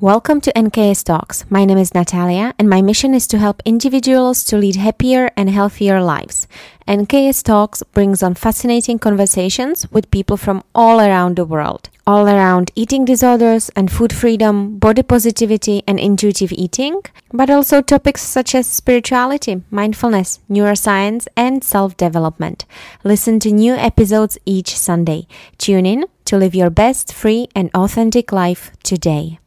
Welcome to NKS Talks. My name is Natalia, and my mission is to help individuals to lead happier and healthier lives. NKS Talks brings on fascinating conversations with people from all around the world, all around eating disorders and food freedom, body positivity, and intuitive eating, but also topics such as spirituality, mindfulness, neuroscience, and self development. Listen to new episodes each Sunday. Tune in to live your best, free, and authentic life today.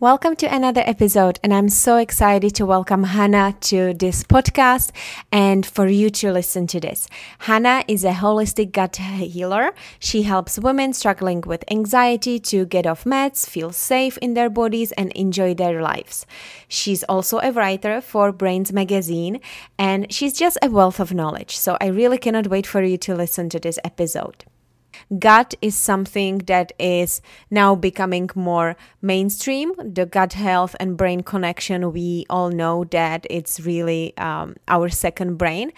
Welcome to another episode, and I'm so excited to welcome Hannah to this podcast and for you to listen to this. Hannah is a holistic gut healer. She helps women struggling with anxiety to get off meds, feel safe in their bodies, and enjoy their lives. She's also a writer for Brainz Magazine, and she's just a wealth of knowledge. So I really cannot wait for you to listen to this episode gut is something that is now becoming more mainstream. The gut health and brain connection, we all know that it's really um, our second brain.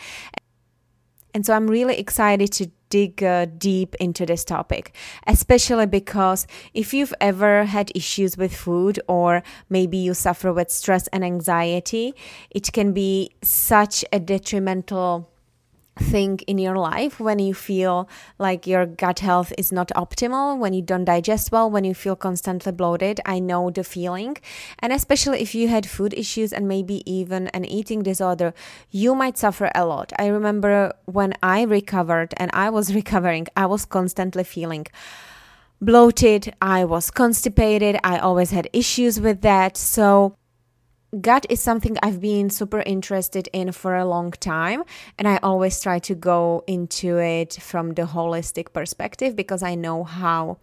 And so I'm really excited to dig uh, deep into this topic, especially because if you've ever had issues with food or maybe you suffer with stress and anxiety, it can be such a detrimental thing in your life when you feel like your gut health is not optimal, when you don't digest well, when you feel constantly bloated. I know the feeling. And especially if you had food issues and maybe even an eating disorder, you might suffer a lot. I remember when I recovered and I was recovering, I was constantly feeling bloated, I was constipated, I always had issues with that. So, gut is something I've been super interested in for a long time. And I always try to go into it from the holistic perspective because I know how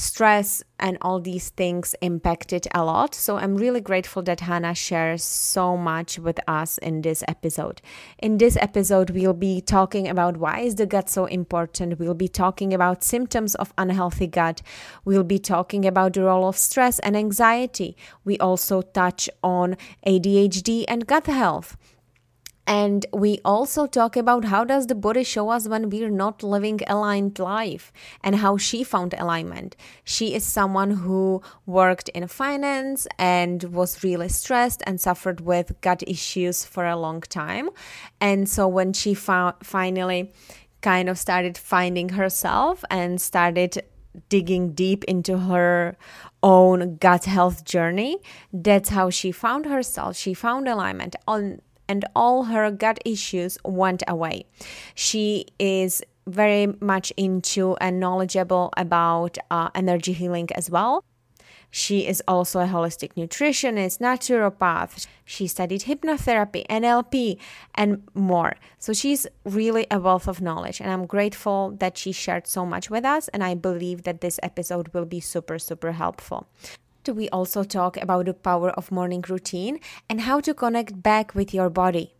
stress and all these things impacted a lot. So I'm really grateful that Hannah shares so much with us in this episode. In this episode, we'll be talking about why is the gut so important. We'll be talking about symptoms of unhealthy gut. We'll be talking about the role of stress and anxiety. We also touch on ADHD and gut health. And we also talk about how does the body show us when we're not living aligned life and how she found alignment. She is someone who worked in finance and was really stressed and suffered with gut issues for a long time. And so when she found finally kind of started finding herself and started digging deep into her own gut health journey that's how she found herself she found alignment on and all her gut issues went away. She is very much into and knowledgeable about uh, energy healing as well. She is also a holistic nutritionist, naturopath. She studied hypnotherapy, NLP, and more. So she's really a wealth of knowledge. And I'm grateful that she shared so much with us. And I believe that this episode will be super, super helpful we also talk about the power of morning routine and how to connect back with your body.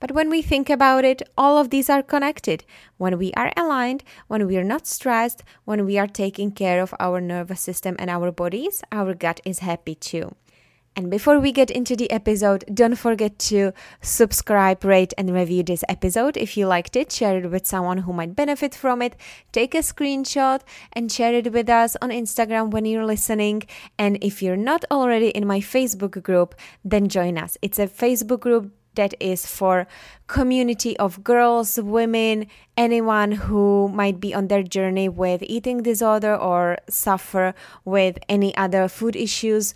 But when we think about it, all of these are connected. When we are aligned, when we are not stressed, when we are taking care of our nervous system and our bodies, our gut is happy too. And before we get into the episode, don't forget to subscribe, rate, and review this episode. If you liked it, share it with someone who might benefit from it. Take a screenshot and share it with us on Instagram when you're listening. And if you're not already in my Facebook group, then join us. It's a Facebook group that is for community of girls women anyone who might be on their journey with eating disorder or suffer with any other food issues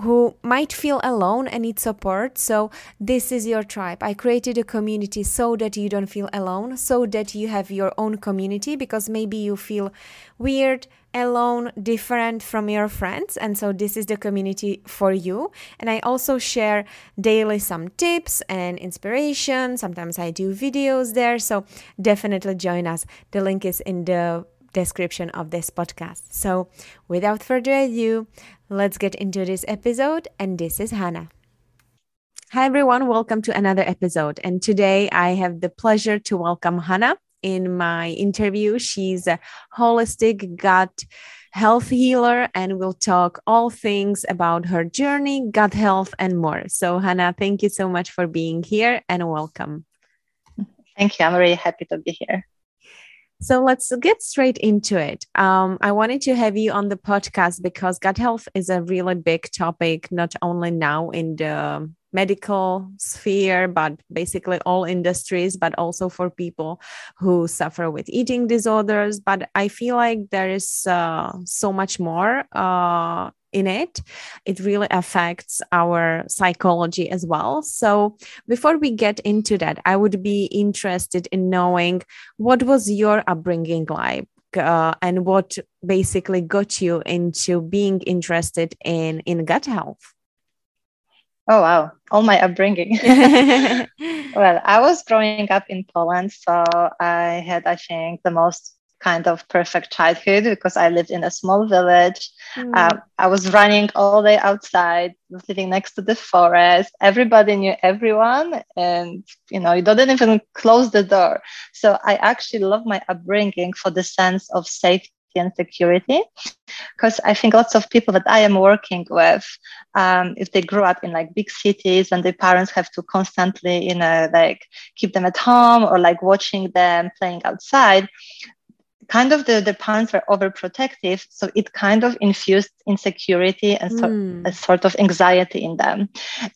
who might feel alone and need support. So, this is your tribe. I created a community so that you don't feel alone, so that you have your own community because maybe you feel weird, alone, different from your friends. And so, this is the community for you. And I also share daily some tips and inspiration. Sometimes I do videos there. So, definitely join us. The link is in the description of this podcast. So, without further ado, let's get into this episode. And this is Hannah. Hi, everyone. Welcome to another episode. And today I have the pleasure to welcome Hannah in my interview. She's a holistic gut health healer, and we'll talk all things about her journey, gut health, and more. So, Hannah, thank you so much for being here and welcome. Thank you. I'm very happy to be here. So let's get straight into it. Um, I wanted to have you on the podcast because gut health is a really big topic, not only now in the medical sphere, but basically all industries, but also for people who suffer with eating disorders. But I feel like there is uh, so much more uh, in it. It really affects our psychology as well. So, before we get into that, I would be interested in knowing what was your upbringing like. Uh, and what basically got you into being interested in in gut health Oh, wow. All my upbringing. well, I was growing up in Poland. So I had, I think, the most kind of perfect childhood because I lived in a small village. Mm. Um, I was running all day outside, was living next to the forest. Everybody knew everyone, and you know, you didn't even close the door. So I actually love my upbringing for the sense of safety and security. Because i think lots of people that i am working with um, if they grew up in like big cities and their parents have to constantly you know like keep them at home or like watching them playing outside kind of the, the parents were overprotective so it kind of infused insecurity and so, mm. a sort of anxiety in them.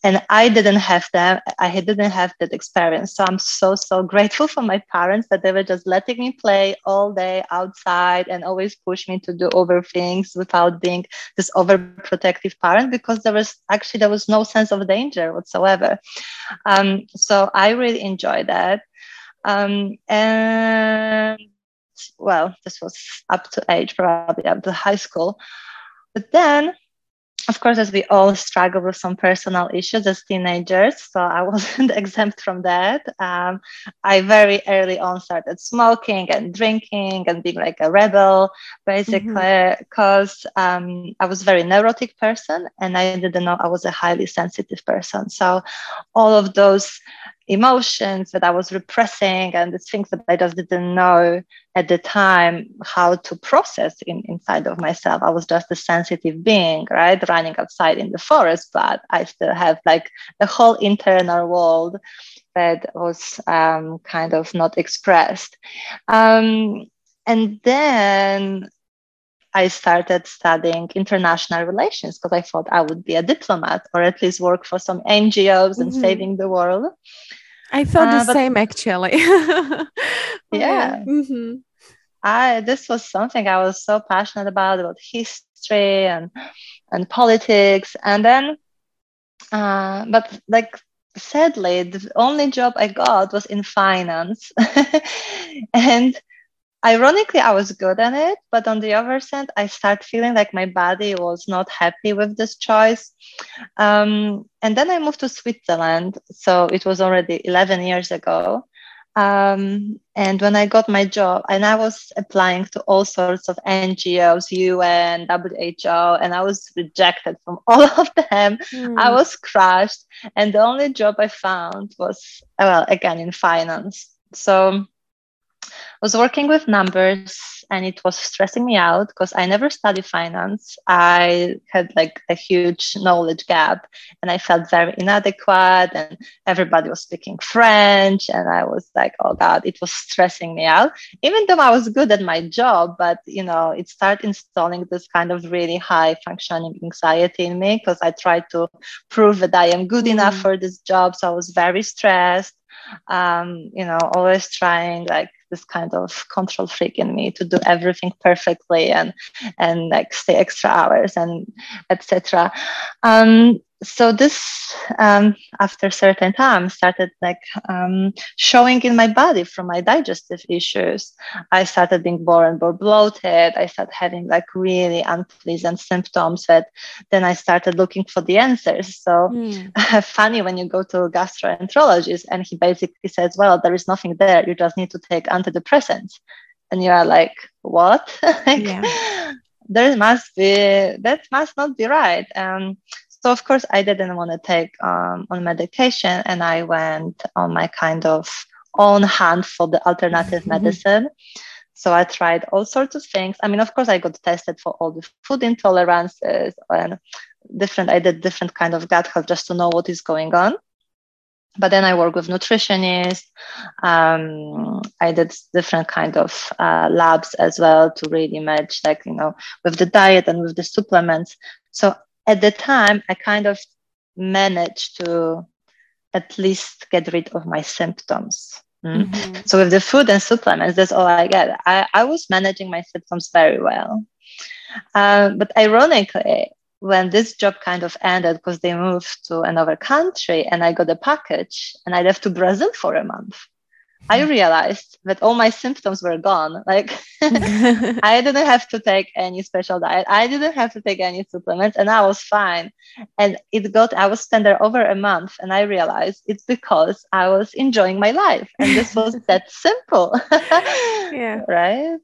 And i didn't have them i didn't have that experience. So i'm so so grateful for my parents that they were just letting me play all day outside and always push me to do over things without being this overprotective parent because there was actually there was no sense of danger whatsoever. Um, so i really enjoyed that. Um, and well, this was up to age, probably up to high school. But then, of course, as we all struggle with some personal issues as teenagers, so I wasn't exempt from that. Um, I very early on started smoking and drinking and being like a rebel, basically, because mm-hmm. um, I was a very neurotic person and I didn't know I was a highly sensitive person. So all of those emotions that I was repressing and the things that I just didn't know at the time how to process in, inside of myself. I was just a sensitive being, right? Running outside in the forest, but I still have like a whole internal world that was um, kind of not expressed. Um, and then I started studying international relations because I thought I would be a diplomat or at least work for some NGOs and mm-hmm. saving the world. I felt uh, the same actually. yeah. Mm-hmm. I this was something I was so passionate about about history and and politics, and then, uh, but like sadly, the only job I got was in finance, and ironically i was good at it but on the other hand i start feeling like my body was not happy with this choice. Um, and then i moved to switzerland so it was already 11 years ago. Um, and when i got my job and i was applying to all sorts of ngos un who and i was rejected from all of them. Mm. i was crushed and the only job i found was well again in finance. So was working with numbers and it was stressing me out because I never studied finance. I had like a huge knowledge gap and I felt very inadequate and everybody was speaking French and I was like, oh God, it was stressing me out. Even though I was good at my job, but you know, it started installing this kind of really high functioning anxiety in me because I tried to prove that I am good mm. enough for this job. So I was very stressed. Um, you know, always trying like this kind of control freak in me to do everything perfectly and and like stay extra hours and etc um, so this um, after certain time started like um, showing in my body from my digestive issues. I started being more and more bloated. I started having like really unpleasant symptoms that then i started looking for the answers. So mm. funny when you go to a gastroenterologist and he basically says well there is nothing there. You just need to take antidepressants. And you are like what? Like, yeah. there must be that must not be right. Um, so of course, I didn't want to take um, on medication, and I went on my kind of own hand for the alternative mm-hmm. medicine. So I tried all sorts of things. I mean, of course, I got tested for all the food intolerances and different. I did different kind of gut health just to know what is going on. but then I work with nutritionists. Um, I did different kind of uh, labs as well to really match, like you know, with the diet and with the supplements. So at the time, I kind of managed to at least get rid of my symptoms. Mm. Mm-hmm. So with the food and supplements, that's all I get. I, I was managing my symptoms very well. Uh, but ironically, when this job kind of ended because they moved to another country and I got a package and I left to Brazil for a month. I realized that all my symptoms were gone. Like I didn't have to take any special diet. I didn't have to take any supplements and I was fine. And it got, I was spent there over a month and I realized it's because I was enjoying my life. And this was that simple. yeah. Right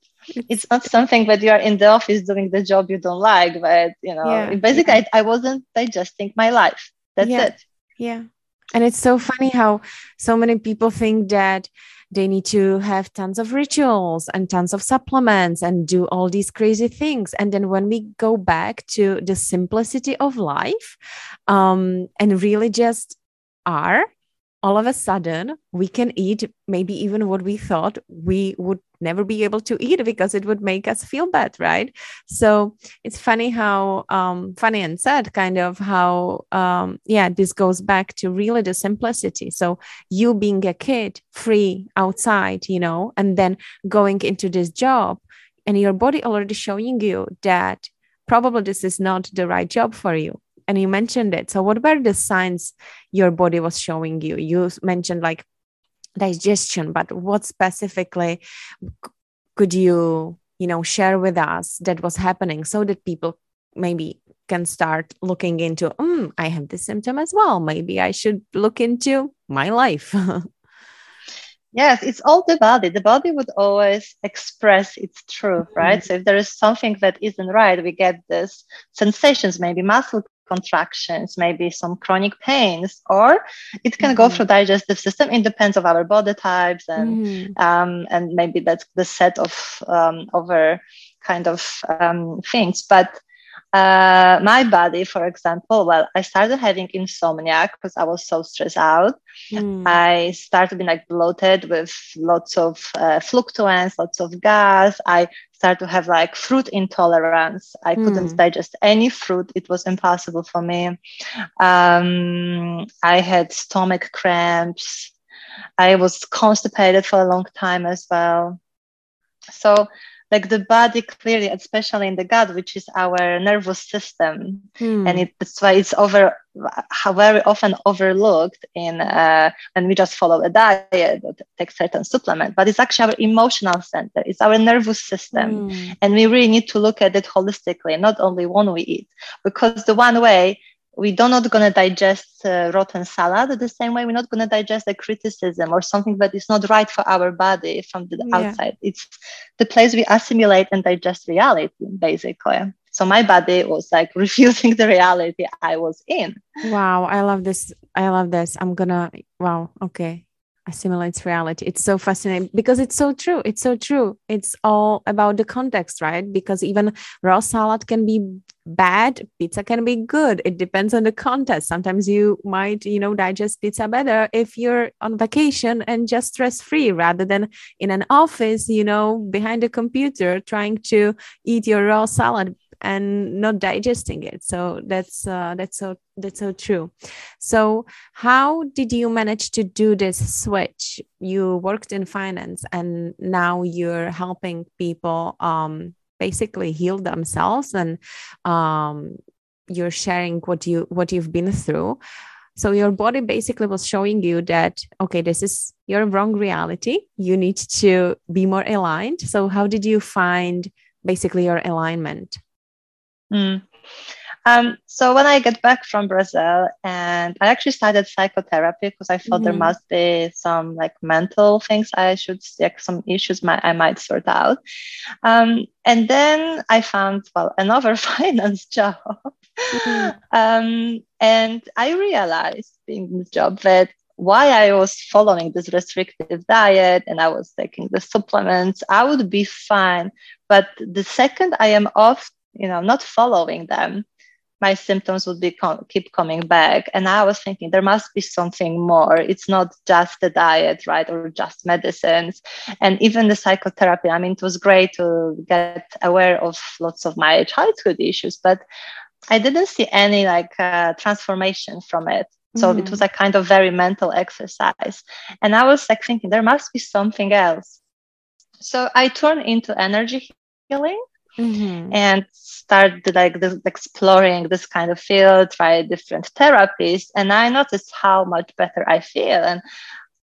it's not something that you are in the office doing the job you don't like but you know yeah, basically yeah. I, I, wasn't digesting my life that's yeah, it yeah and it's so funny how so many people think that they need to have tons of rituals and tons of supplements and do all these crazy things. And then when we go back to the simplicity of life um, and really just are all of a sudden we can eat maybe even what we thought we would never be able to eat because it would make us feel bad right? So it's funny how um, funny and sad kind of how um, yeah this goes back to really the simplicity. So you being a kid free outside you know and then going into this job and your body already showing you that probably this is not the right job for you and you mentioned it. So what about the signs your body was showing you? You mentioned like digestion but what specifically could you you know share with us that was happening so that people maybe can start looking into mm, i have this symptom as well. Maybe i should look into my life. Yes it's all the body. The body would always express its truth right? Mm-hmm. so if there is something that isn't right we get this sensations maybe muscle contractions, maybe some chronic pains, or it can mm-hmm. go through digestive system. It depends of our body types and mm-hmm. um, and maybe that's the set of um, other kind of um, things. But uh, my body, for example, well, I started having insomnia because I was so stressed out. Mm. I started being like bloated with lots of uh, fluctuants, lots of gas. I started to have like fruit intolerance. I mm. couldn't digest any fruit. It was impossible for me. Um, I had stomach cramps. I was constipated for a long time as well. So like the body clearly especially in the gut which is our nervous system hmm. and it, that's why it's over how very often overlooked in uh, when we just follow a diet or take certain supplement but it's actually our emotional center it's our nervous system hmm. and we really need to look at it holistically not only when we eat because the one way we are not going to digest uh, rotten salad the same way we're not going to digest a criticism or something that is not right for our body from the yeah. outside it's the place we assimilate and digest reality basically so my body was like refusing the reality i was in wow i love this i love this i'm gonna wow okay assimilates reality. It's so fascinating because it's so true. It's so true. It's all about the context, right? Because even raw salad can be bad, pizza can be good. It depends on the context. Sometimes you might, you know, digest pizza better if you're on vacation and just stress free rather than in an office, you know, behind a computer trying to eat your raw salad and not digesting it. So that's uh, that's so that's so true. So how did you manage to do this switch? You worked in finance and now you're helping people um, basically heal themselves and um, you're sharing what you what you've been through. So your body basically was showing you that okay this is your wrong reality. You need to be more aligned. So how did you find basically your alignment Mm. Um, so when I get back from Brazil, and I actually started psychotherapy because I thought mm-hmm. there must be some like mental things I should like some issues my, I might sort out. Um, and then I found well another finance job, mm-hmm. um, and I realized in this job that why I was following this restrictive diet and I was taking the supplements, I would be fine. But the second I am off you know not following them my symptoms would be com- keep coming back. And i was thinking there must be something more. It's not just the diet right or just medicines. And even the psychotherapy i mean it was great to get aware of lots of my childhood issues but i didn't see any like uh, transformation from it. So mm. it was a kind of very mental exercise. And i was like thinking there must be something else. So i turned into energy healing mm-hmm. and start like this, exploring this kind of field, try different therapies, and I noticed how much better I feel and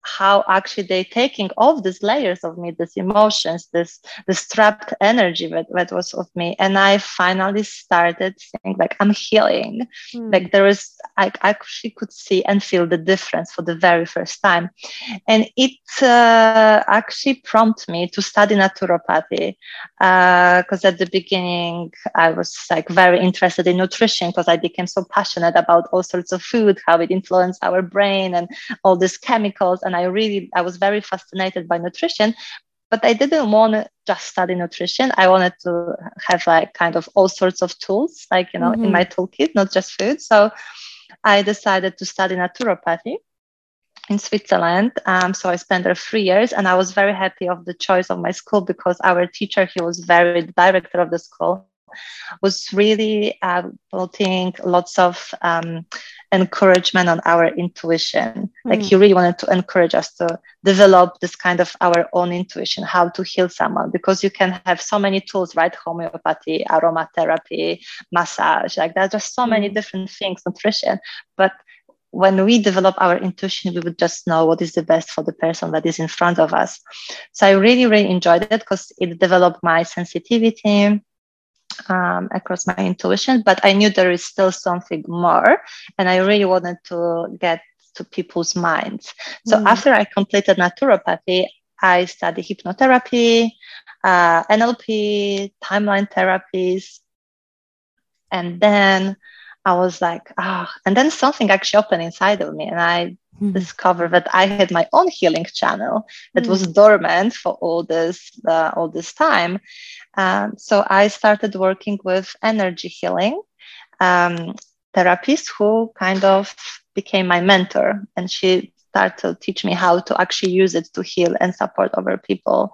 how actually they taking off these layers of me these emotions this this trapped energy that, that was of me. And i finally started saying like i'm healing. Mm. like there is I actually could see and feel the difference for the very first time. And it uh, actually prompted me to study naturopathy because uh, at the beginning i was like very interested in nutrition because i became so passionate about all sorts of food how it influenced our brain and all these chemicals. And and I really I was very fascinated by nutrition but I didn't want to just study nutrition. I wanted to have like kind of all sorts of tools, like you know, mm-hmm. in my toolkit, not just food. So I decided to study naturopathy in Switzerland. Um, so I spent there three years, and I was very happy of the choice of my school because our teacher, he was very the director of the school, was really uh, putting lots of um, encouragement on our intuition. Mm-hmm. Like he really wanted to encourage us to develop this kind of our own intuition, how to heal someone, because you can have so many tools, right? Homeopathy, aromatherapy, massage, like there's just so many different things, nutrition. But when we develop our intuition, we would just know what is the best for the person that is in front of us. So I really, really enjoyed it because it developed my sensitivity, um, across my intuition, but I knew there is still something more, and I really wanted to get to people's minds. So mm. after I completed naturopathy, I studied hypnotherapy, uh, NLP, timeline therapies, and then I was like, ah, oh. and then something actually opened inside of me, and I mm. discovered that I had my own healing channel that mm. was dormant for all this uh, all this time. Um, so I started working with energy healing um, therapists who kind of became my mentor, and she started to teach me how to actually use it to heal and support other people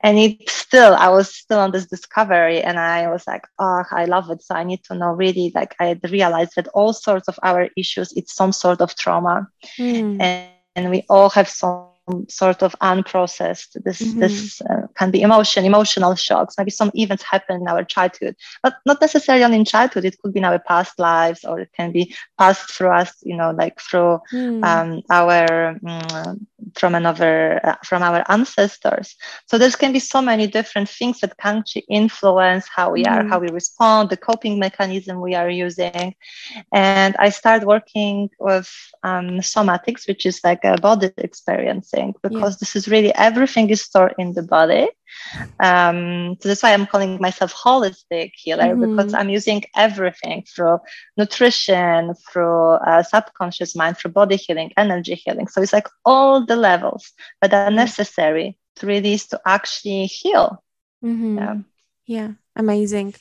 and it still i was still on this discovery and i was like oh i love it so i need to know really like i realized that all sorts of our issues it's some sort of trauma mm. and, and we all have some sort of unprocessed. This mm-hmm. this uh, can be emotion, emotional shocks. Maybe some events happen in our childhood, but not necessarily only in childhood. It could be in our past lives, or it can be passed through us. You know, like through mm. um, our um, from another uh, from our ancestors. So there can be so many different things that can influence how we mm. are, how we respond, the coping mechanism we are using. And I started working with um, somatics, which is like a body experience because yeah. this is really everything is stored in the body. Um, so that's why I'm calling myself holistic healer mm-hmm. because I'm using everything through nutrition, through uh, subconscious mind, through body healing, energy healing. So it's like all the levels that are necessary to really to actually heal. Mm-hmm. Yeah. yeah, amazing.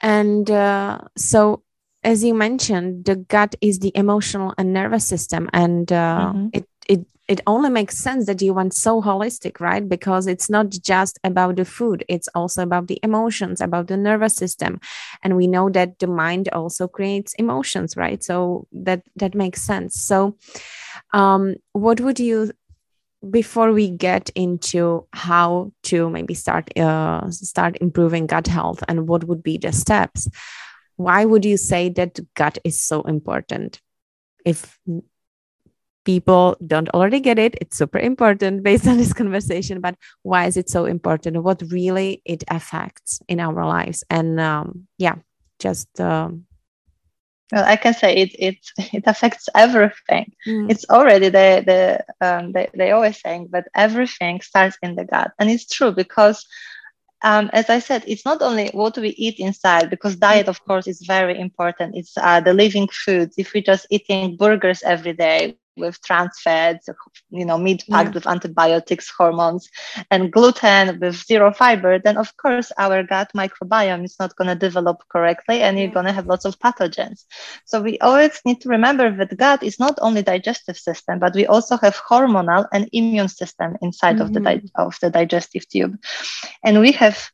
And uh, so as you mentioned, the gut is the emotional and nervous system, and uh, mm-hmm. it it it only makes sense that you went so holistic, right? Because it's not just about the food, it's also about the emotions, about the nervous system. And we know that the mind also creates emotions, right? So that that makes sense. So um, what would you before we get into how to maybe start uh, start improving gut health and what would be the steps why would you say that gut is so important if people don't already get it it's super important based on this conversation but why is it so important what really it affects in our lives and um, yeah just um, well, I can say it it it affects everything. Mm. It's already the the um, they they always saying, but everything starts in the gut, and it's true because um, as I said, it's not only what we eat inside, because diet, of course, is very important. It's uh, the living foods. If we're just eating burgers every day, with trans fats, you know, meat packed yeah. with antibiotics, hormones, and gluten with zero fiber, then of course our gut microbiome is not going to develop correctly and you're going to have lots of pathogens. So we always need to remember that gut is not only digestive system, but we also have hormonal and immune system inside mm-hmm. of the di- of the digestive tube. And we have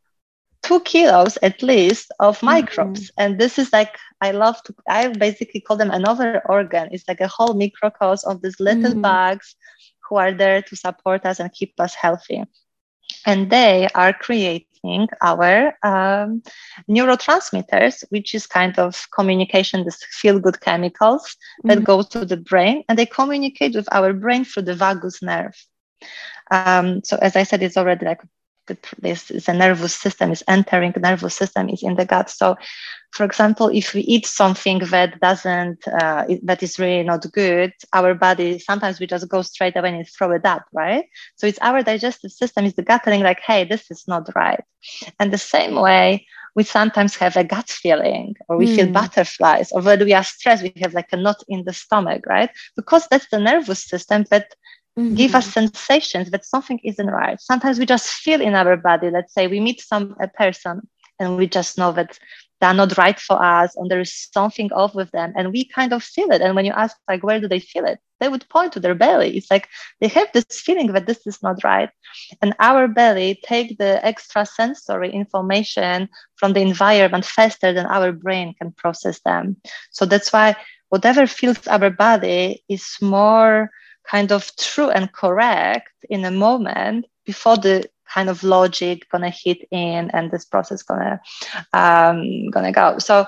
two kilos at least of mm-hmm. microbes. Mm-hmm. And this is like, I love to, I basically call them another organ. It's like a whole microcosm of these little mm-hmm. bugs who are there to support us and keep us healthy. And they are creating our um, neurotransmitters, which is kind of communication, these feel good chemicals mm-hmm. that go to the brain and they communicate with our brain through the vagus nerve. Um, so as I said, it's already like this is a nervous system is enteric nervous system is in the gut so for example if we eat something that doesn't uh, that is really not good our body sometimes we just go straight away and throw it up right so it's our digestive system is the gut telling like hey this is not right and the same way we sometimes have a gut feeling or we mm. feel hmm. butterflies or when we are stressed we have like a knot in the stomach right because that's the nervous system that mm-hmm. give us sensations that something isn't right. Sometimes we just feel in our body, let's say we meet some a person and we just know that they're not right for us and there is something off with them and we kind of feel it. And when you ask like where do they feel it? They would point to their belly. It's like they have this feeling that this is not right. And our belly take the extra sensory information from the environment faster than our brain can process them. So that's why whatever feels our body is more kind of true and correct in a moment before the kind of logic gonna hit in and this process gonna um, gonna go. So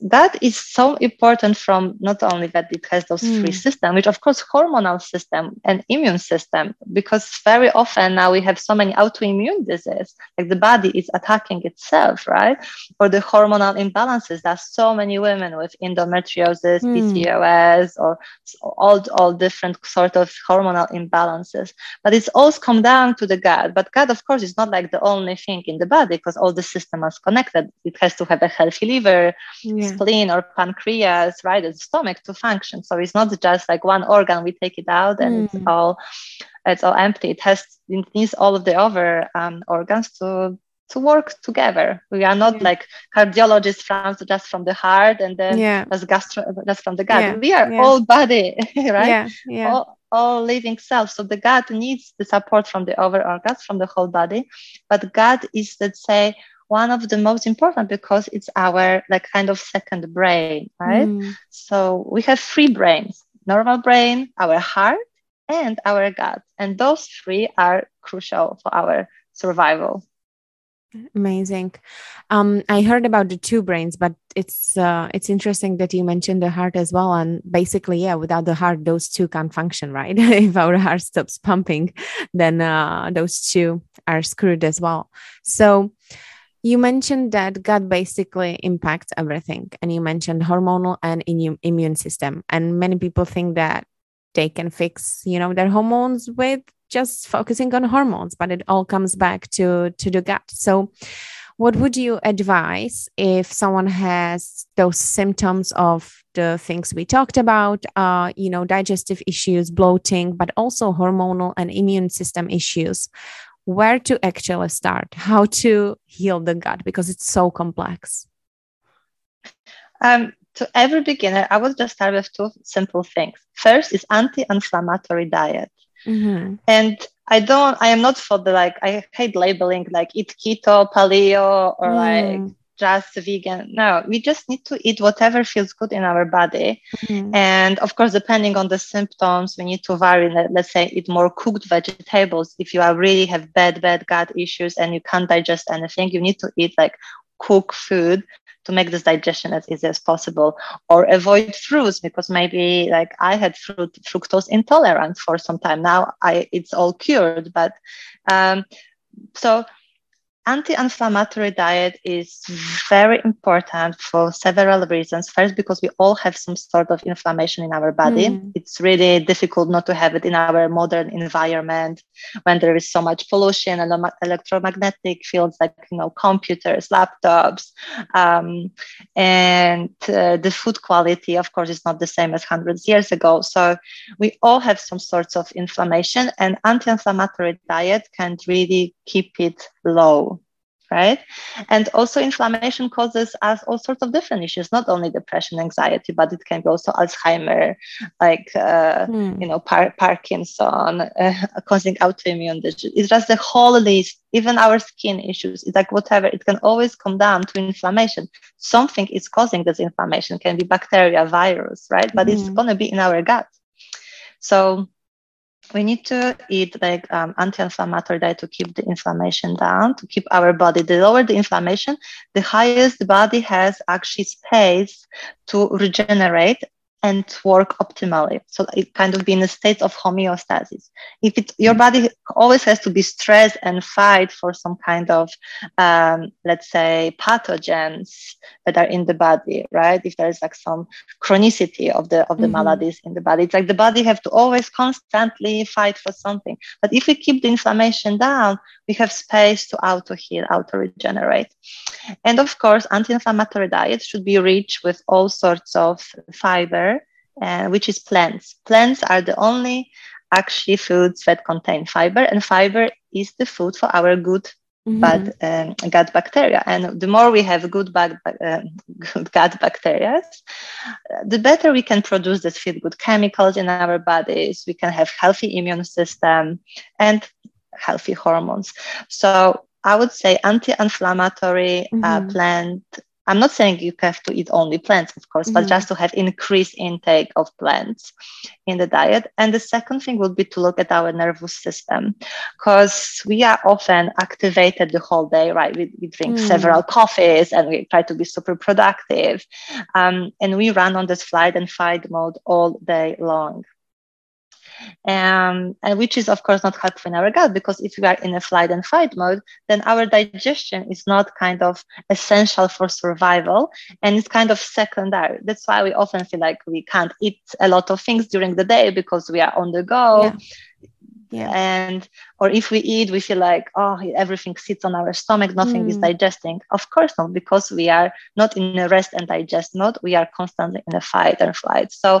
that is so important from not only that it has those mm. three systems, which of course hormonal system and immune system, because very often now we have so many autoimmune diseases, like the body is attacking itself, right? Or the hormonal imbalances. There's so many women with endometriosis, mm. PCOS, or all, all different sort of hormonal imbalances. But it's all come down to the gut. But gut, of course, is not like the only thing in the body because all the systems are connected. It has to have a healthy liver. Yeah yeah. spleen or pancreas, right, the stomach to function. So it's not just like one organ, we take it out and mm. it's all it's all empty. It has it needs all of the other um, organs to to work together. We are not yeah. like cardiologists from just from the heart and then yeah. just gastro just from the gut. Yeah. We are all body, right? Yeah. yeah. All, all living cells. So the gut needs the support from the other organs, from the whole body. But gut is, let's say, one of the most important because it's our like kind of second brain, right? Mm. So we have three brains: normal brain, our heart, and our gut, and those three are crucial for our survival. Amazing. Um, I heard about the two brains, but it's uh, it's interesting that you mentioned the heart as well. And basically, yeah, without the heart, those two can't function, right? if our heart stops pumping, then uh, those two are screwed as well. So, you mentioned that gut basically impacts everything and you mentioned hormonal and immune system and many people think that they can fix you know their hormones with just focusing on hormones but it all comes back to to the gut. So what would you advise if someone has those symptoms of the things we talked about uh, you know digestive issues bloating but also hormonal and immune system issues where to actually start, how to heal the gut because it's so complex? Um, to every beginner, I would just start with two simple things. First is anti-inflammatory diet. Mm-hmm. And I don't, I am not for the like, I hate labeling like eat keto, paleo, or mm. like just vegan. No, we just need to eat whatever feels good in our body. Mm-hmm. And of course, depending on the symptoms, we need to vary. Let's say eat more cooked vegetables. If you are really have bad, bad gut issues and you can't digest anything, you need to eat like cooked food to make this digestion as easy as possible or avoid fruits because maybe like i had fruit fructose intolerance for some time now i it's all cured but um, so anti-inflammatory diet is very important for several reasons. First because we all have some sort of inflammation in our body. Mm. it's really difficult not to have it in our modern environment when there is so much pollution and electromagnetic fields like you know computers laptops um, and uh, the food quality of course is not the same as hundreds years ago. So we all have some sorts of inflammation and anti-inflammatory diet can really keep it low right and also inflammation causes us all sorts of different issues not only depression anxiety but it can be also alzheimer like uh, mm. you know Par- parkinson uh, causing autoimmune disease it's just the whole list even our skin issues it's like whatever it can always come down to inflammation something is causing this inflammation it can be bacteria virus right but mm. it's hmm. going to be in our gut so we need to eat like um, anti-inflammatory diet to keep the inflammation down to keep our body. The lower the inflammation the highest the body has actually space to regenerate and work optimally. So it kind of be in a state of homeostasis. If it, your body always has to be stressed and fight for some kind of, um, let's say, pathogens that are in the body, right? If there is like some chronicity of the of the mm-hmm. maladies in the body, it's like the body have to always constantly fight for something. But if we keep the inflammation down, we have space to auto heal, auto regenerate. And of course, anti-inflammatory diet should be rich with all sorts of fiber uh, which is plants. Plants are the only actually foods that contain fiber, and fiber is the food for our good mm-hmm. bad um, gut bacteria. And the more we have good, bad, uh, good gut bacteria, the better we can produce this feel good chemicals in our bodies. We can have healthy immune system and healthy hormones. So I would say anti-inflammatory uh, mm-hmm. uh, plant I'm not saying you have to eat only plants, of course, mm-hmm. but just to have increased intake of plants in the diet. And the second thing would be to look at our nervous system because we are often activated the whole day, right? We, we drink mm. several coffees and we try to be super productive. Um, and we run on this flight and fight mode all day long um, and which is of course not helpful in our gut because if we are in a flight and fight mode, then our digestion is not kind of essential for survival and it's kind of secondary. That's why we often feel like we can't eat a lot of things during the day because we are on the go. Yeah yeah. and or if we eat we feel like oh everything sits on our stomach nothing mm. is digesting of course not because we are not in a rest and digest mode we are constantly in a fight and flight so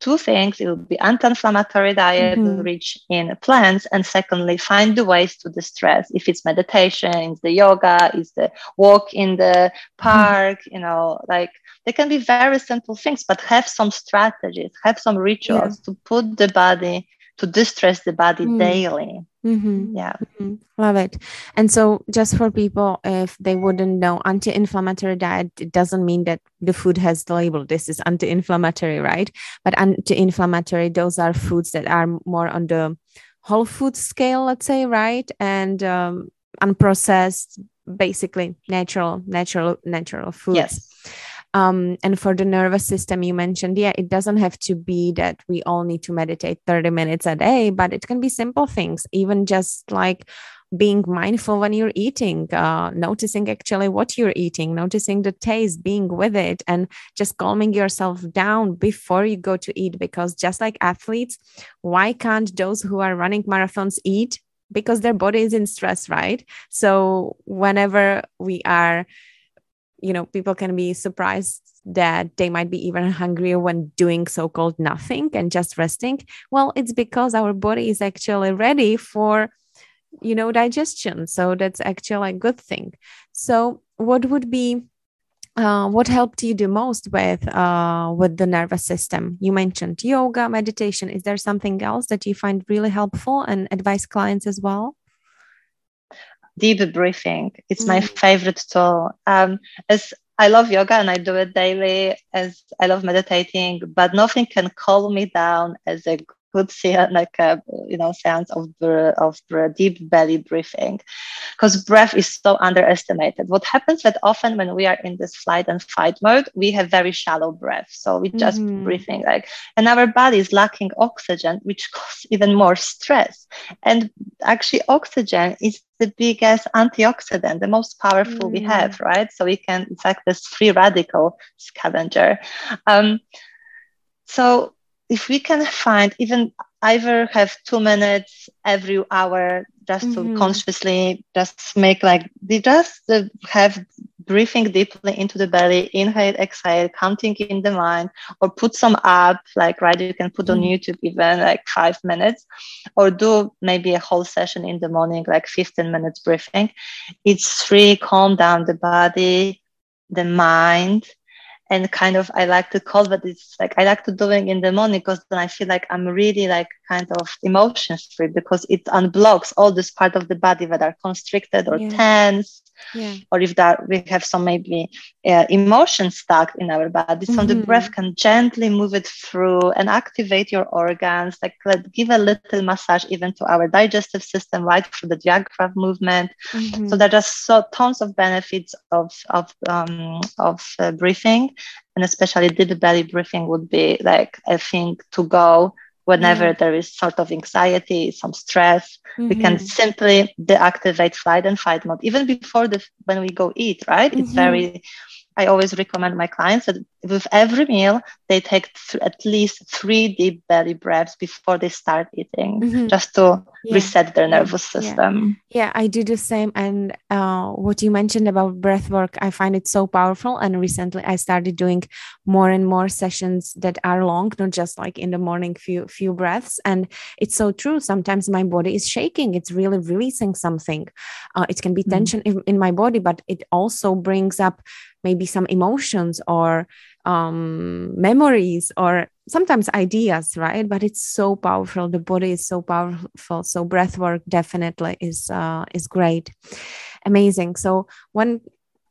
two things it will be anti-inflammatory diet mm-hmm. rich in plants and secondly find the ways to distress if it's meditation it's the yoga it's the walk in the park mm. you know like they can be very simple things but have some strategies have some rituals yeah. to put the body to distress the body mm. daily. Mm-hmm. Yeah. Mm-hmm. Love it. And so, just for people, if they wouldn't know, anti inflammatory diet, it doesn't mean that the food has the label, this is anti inflammatory, right? But anti inflammatory, those are foods that are more on the whole food scale, let's say, right? And um, unprocessed, basically natural, natural, natural foods. Yes. Um, and for the nervous system, you mentioned, yeah, it doesn't have to be that we all need to meditate 30 minutes a day, but it can be simple things, even just like being mindful when you're eating, uh, noticing actually what you're eating, noticing the taste, being with it, and just calming yourself down before you go to eat. Because just like athletes, why can't those who are running marathons eat? Because their body is in stress, right? So whenever we are you know people can be surprised that they might be even hungrier when doing so-called nothing and just resting. Well it's because our body is actually ready for you know digestion. So that's actually a good thing. So what would be uh, what helped you the most with uh, with the nervous system? You mentioned yoga meditation. Is there something else that you find really helpful and advise clients as well deep breathing. It's mm. my favorite tool. Um, as I love yoga and I do it daily, as I love meditating, but nothing can calm me down as a could see a, like a you know seance of of deep belly breathing, because breath is so underestimated. What happens that often when we are in this flight and fight mode, we have very shallow breath, so we just mm-hmm. breathing like, and our body is lacking oxygen, which causes even more stress. And actually, oxygen is the biggest antioxidant, the most powerful mm. we have, right? So we can, it's like this free radical scavenger. Um, so if we can find even either have two minutes every hour just mm-hmm. to consciously just make like they just uh, have breathing deeply into the belly, inhale, exhale, counting in the mind, or put some app, like, right, you can put on mm. YouTube even like five minutes, or do maybe a whole session in the morning, like 15 minutes breathing. It's free, calm down the body, the mind, and kind of I like to call but it's like I like to doing in the morning because then I feel like I'm really like kind of emotions free because it unblocks all this part of the body that are constricted or yeah. tense yeah. or if that we have some maybe uh, emotion stuck in our body so mm-hmm. the breath can gently move it through and activate your organs like let give a little massage even to our digestive system right through the diaphragm movement mm-hmm. so there are just so tons of benefits of of um, of uh, breathing and especially deep belly breathing would be like a thing to go whenever mm. there is sort of anxiety, some stress, mm-hmm. we can mm-hmm. simply deactivate flight and fight mode even before the when we go eat. Right? Mm-hmm. It's very. I always recommend my clients that with every meal they take th- at least three deep belly breaths before they start eating, mm-hmm. just to yeah. reset their nervous system. Yeah. yeah. I do the same. And uh, what you mentioned about breath work, I find it so powerful. And recently I started doing more and more sessions that are long, not just like in the morning, few few breaths. And it's so true. Sometimes my body is shaking. It's really releasing something. Uh, it can be mm. tension mm-hmm. in, in my body, but it also brings up maybe some emotions or um, memories or sometimes ideas, right? But it's so powerful. The body is so powerful. So breath work definitely is uh, is great, amazing. So when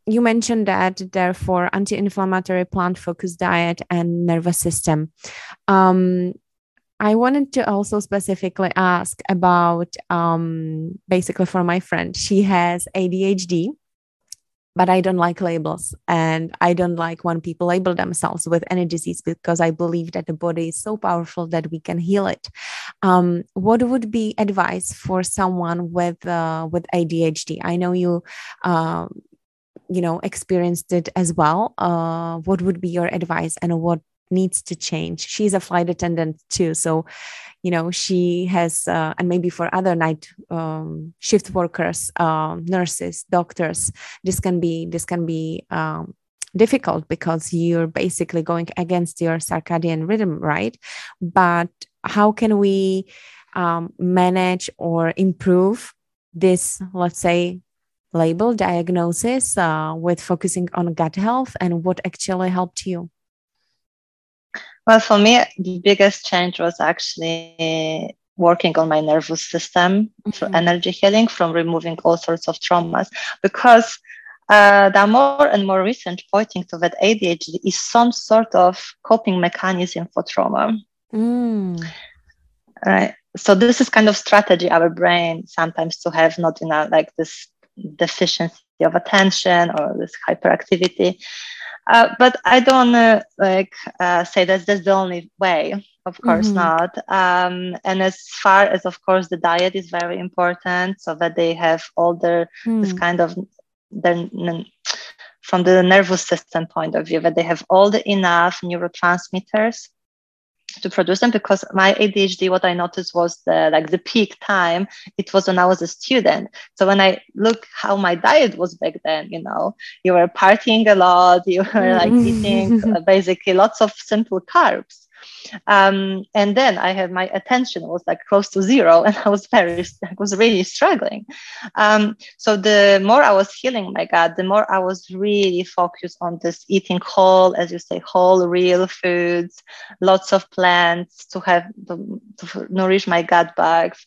you mentioned that therefore anti-inflammatory plant-focused diet and nervous system. Um, I wanted to also specifically ask about um, basically for my friend. She has ADHD but I don't like labels and I don't like when people label themselves with any disease because I believe that the body is so powerful that we can heal it. Um, what would be advice for someone with uh, with ADHD? I know you. Uh, you know experienced it as well uh, what would be your advice and what needs to change. She's a flight attendant too so you know she has uh, and maybe for other night um, shift workers uh, nurses doctors this can be this can be um, difficult because you're basically going against your circadian rhythm right? But how can we um, manage or improve this let's say label diagnosis uh, with focusing on gut health and what actually helped you well, for me, the biggest change was actually working on my nervous system mm-hmm. through energy healing from removing all sorts of traumas because uh, there are more and more research pointing to that ADHD is some sort of coping mechanism for trauma. Mm. Right. So this is kind of strategy our brain sometimes to have not in a like this deficiency of attention or this hyperactivity. Uh, but I don't uh, like uh, say that that's the only way. Of course mm-hmm. not. Um, and as far as, of course, the diet is very important, so that they have all their mm. this kind of their from the nervous system point of view, that they have all the enough neurotransmitters to produce them because my ADHD, what I noticed was the like the peak time. It was when I was a student. So when I look how my diet was back then, you know, you were partying a lot, you were like mm-hmm. eating uh, basically lots of simple carbs um, and then I had my attention was like close to zero, and I was very, I was really struggling. Um, so the more I was healing my gut, the more I was really focused on this eating whole, as you say, whole, real foods, lots of plants to have to nourish my gut bags,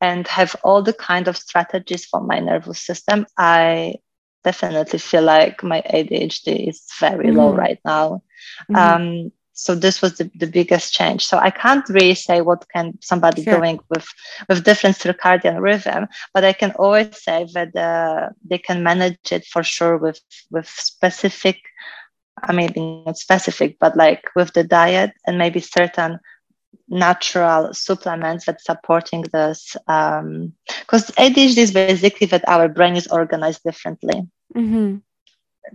and have all the kind of strategies for my nervous system. I definitely feel like my ADHD is very mm. low right now. Mm-hmm. Um, so this was the, the biggest change. So i can't really say what can somebody sure. doing with with different circadian rhythm but i can always say that uh, they can manage it for sure with with specific i mean not specific but like with the diet and maybe certain natural supplements that supporting this because um, adhd is basically that our brain is organized differently. Mm-hmm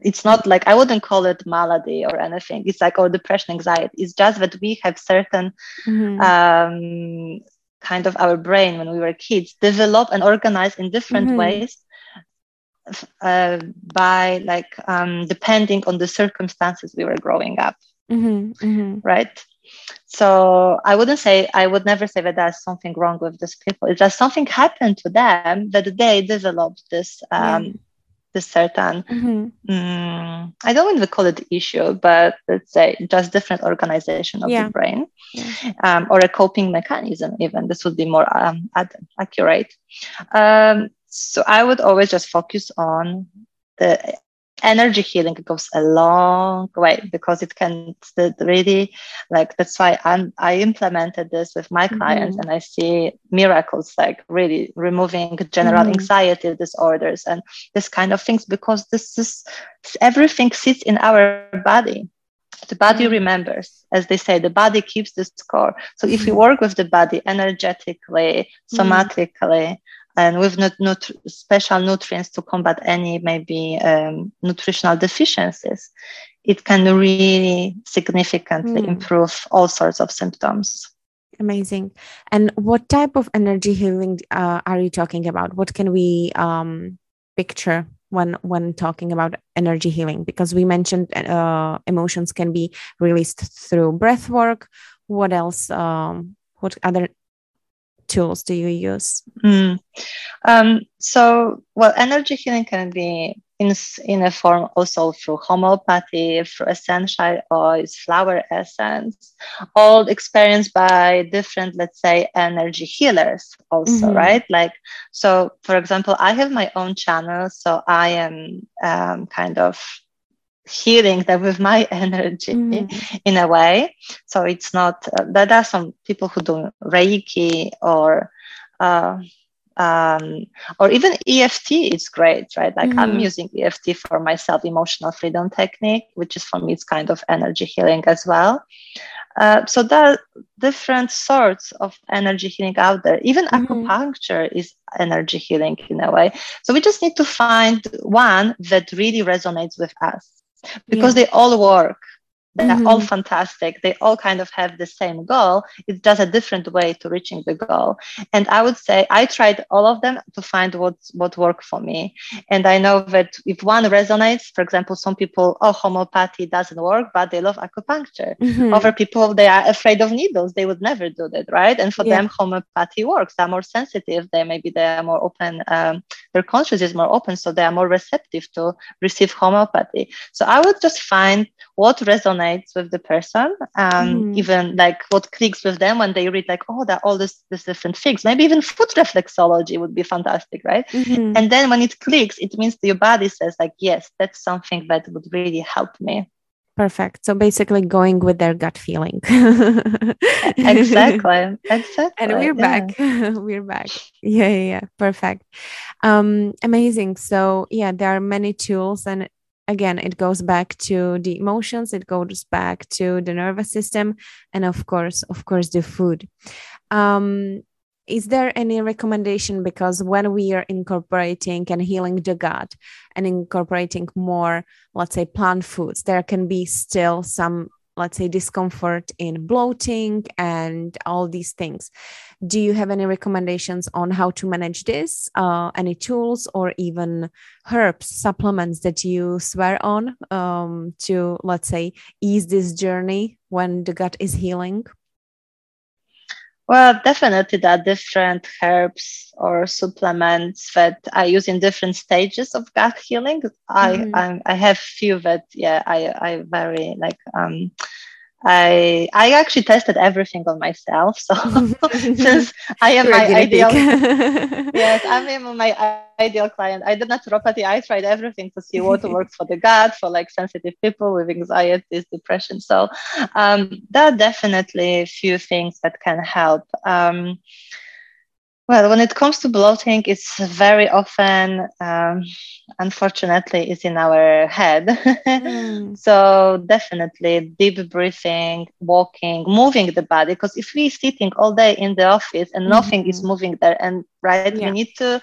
it's not like I wouldn't call it malady or anything. It's like or depression, anxiety. It's just that we have certain mm-hmm. um, kind of our brain when we were kids develop and organize in different mm-hmm. ways uh, by like um, depending on the circumstances we were growing up, mm-hmm. mm-hmm. right? So I wouldn't say I would never say that there's something wrong with these people. It's just something happened to them that they developed this. Um, yeah the certain mm-hmm. um, i don't want to call it issue but let's say just different organization of yeah. the brain yeah. um, or a coping mechanism even this would be more um, ad- accurate um, so i would always just focus on the energy healing goes a long way because it can really like that's why I'm, i implemented this with my mm-hmm. clients and i see miracles like really removing general mm-hmm. anxiety disorders and this kind of things because this is everything sits in our body the body mm-hmm. remembers as they say the body keeps the score so if you mm-hmm. work with the body energetically mm-hmm. somatically and with nut- nut- special nutrients to combat any maybe um, nutritional deficiencies, it can really significantly mm. improve all sorts of symptoms. Amazing. And what type of energy healing uh, are you talking about? What can we um, picture when when talking about energy healing? Because we mentioned uh, emotions can be released through breath work. What else? Um, what other tools do you use? Mm. Um, so, well, energy healing can be in, in a form also through homeopathy, through essential oils, flower essence, all experienced by different, let's say, energy healers also, mm-hmm. right? Like, so for example, I have my own channel, so I am um, kind of healing that with my energy mm. in a way. So it's not uh, there are some people who do Reiki or uh, um, or even EFT is great, right? Like mm. I'm using EFT for myself, emotional freedom technique, which is for me, it's kind of energy healing as well. Uh, so there are different sorts of energy healing out there. Even mm-hmm. acupuncture is energy healing in a way. So we just need to find one that really resonates with us because yeah. they all work. They're mm-hmm. all fantastic. They all kind of have the same goal. It's just a different way to reaching the goal. And i would say i tried all of them to find what what worked for me. And i know that if one resonates for example some people oh homeopathy doesn't work but they love acupuncture. Mm-hmm. other people they are afraid of needles. They would never do that right? And for yeah. them homeopathy works. They're more sensitive. They maybe they are more open um, their conscious is more open so they are more receptive to receive homeopathy so i would just find what resonates with the person um, mm. even like what clicks with them when they read like oh that all this this different things maybe even foot reflexology would be fantastic right mm-hmm. and then when it clicks it means your body says like yes that's something that would really help me perfect. So basically going with their gut feeling. Exactly. Exactly. And we're yeah. back we're back. Yeah, yeah yeah. Perfect. Um amazing. So yeah there are many tools and again it goes back to the emotions. It goes back to the nervous system and of course of course the food. Um, is there any recommendation? Because when we are incorporating and healing the gut and incorporating more let's say plant foods there can be still some let's say discomfort in bloating and all these things. Do you have any recommendations on how to manage this? Uh, any tools or even herbs supplements that you swear on um, to let's say ease this journey when the gut is healing well, definitely there are different herbs or supplements that I use in different stages of gut healing. Mm-hmm. I, I, I have few that yeah I I very like um I I actually tested everything on myself. So since I am my ideal yes, I am my ideal client. I did naturopathy. I tried everything to see what works for the gut for like sensitive people with anxieties, depression. So um, there are definitely a few things that can help. Um, well, when it comes to bloating, it's very often, um, unfortunately, is in our head. mm. So definitely deep breathing, walking, moving the body. Because if we're sitting all day in the office and nothing mm-hmm. is moving there, and right, yeah. we need to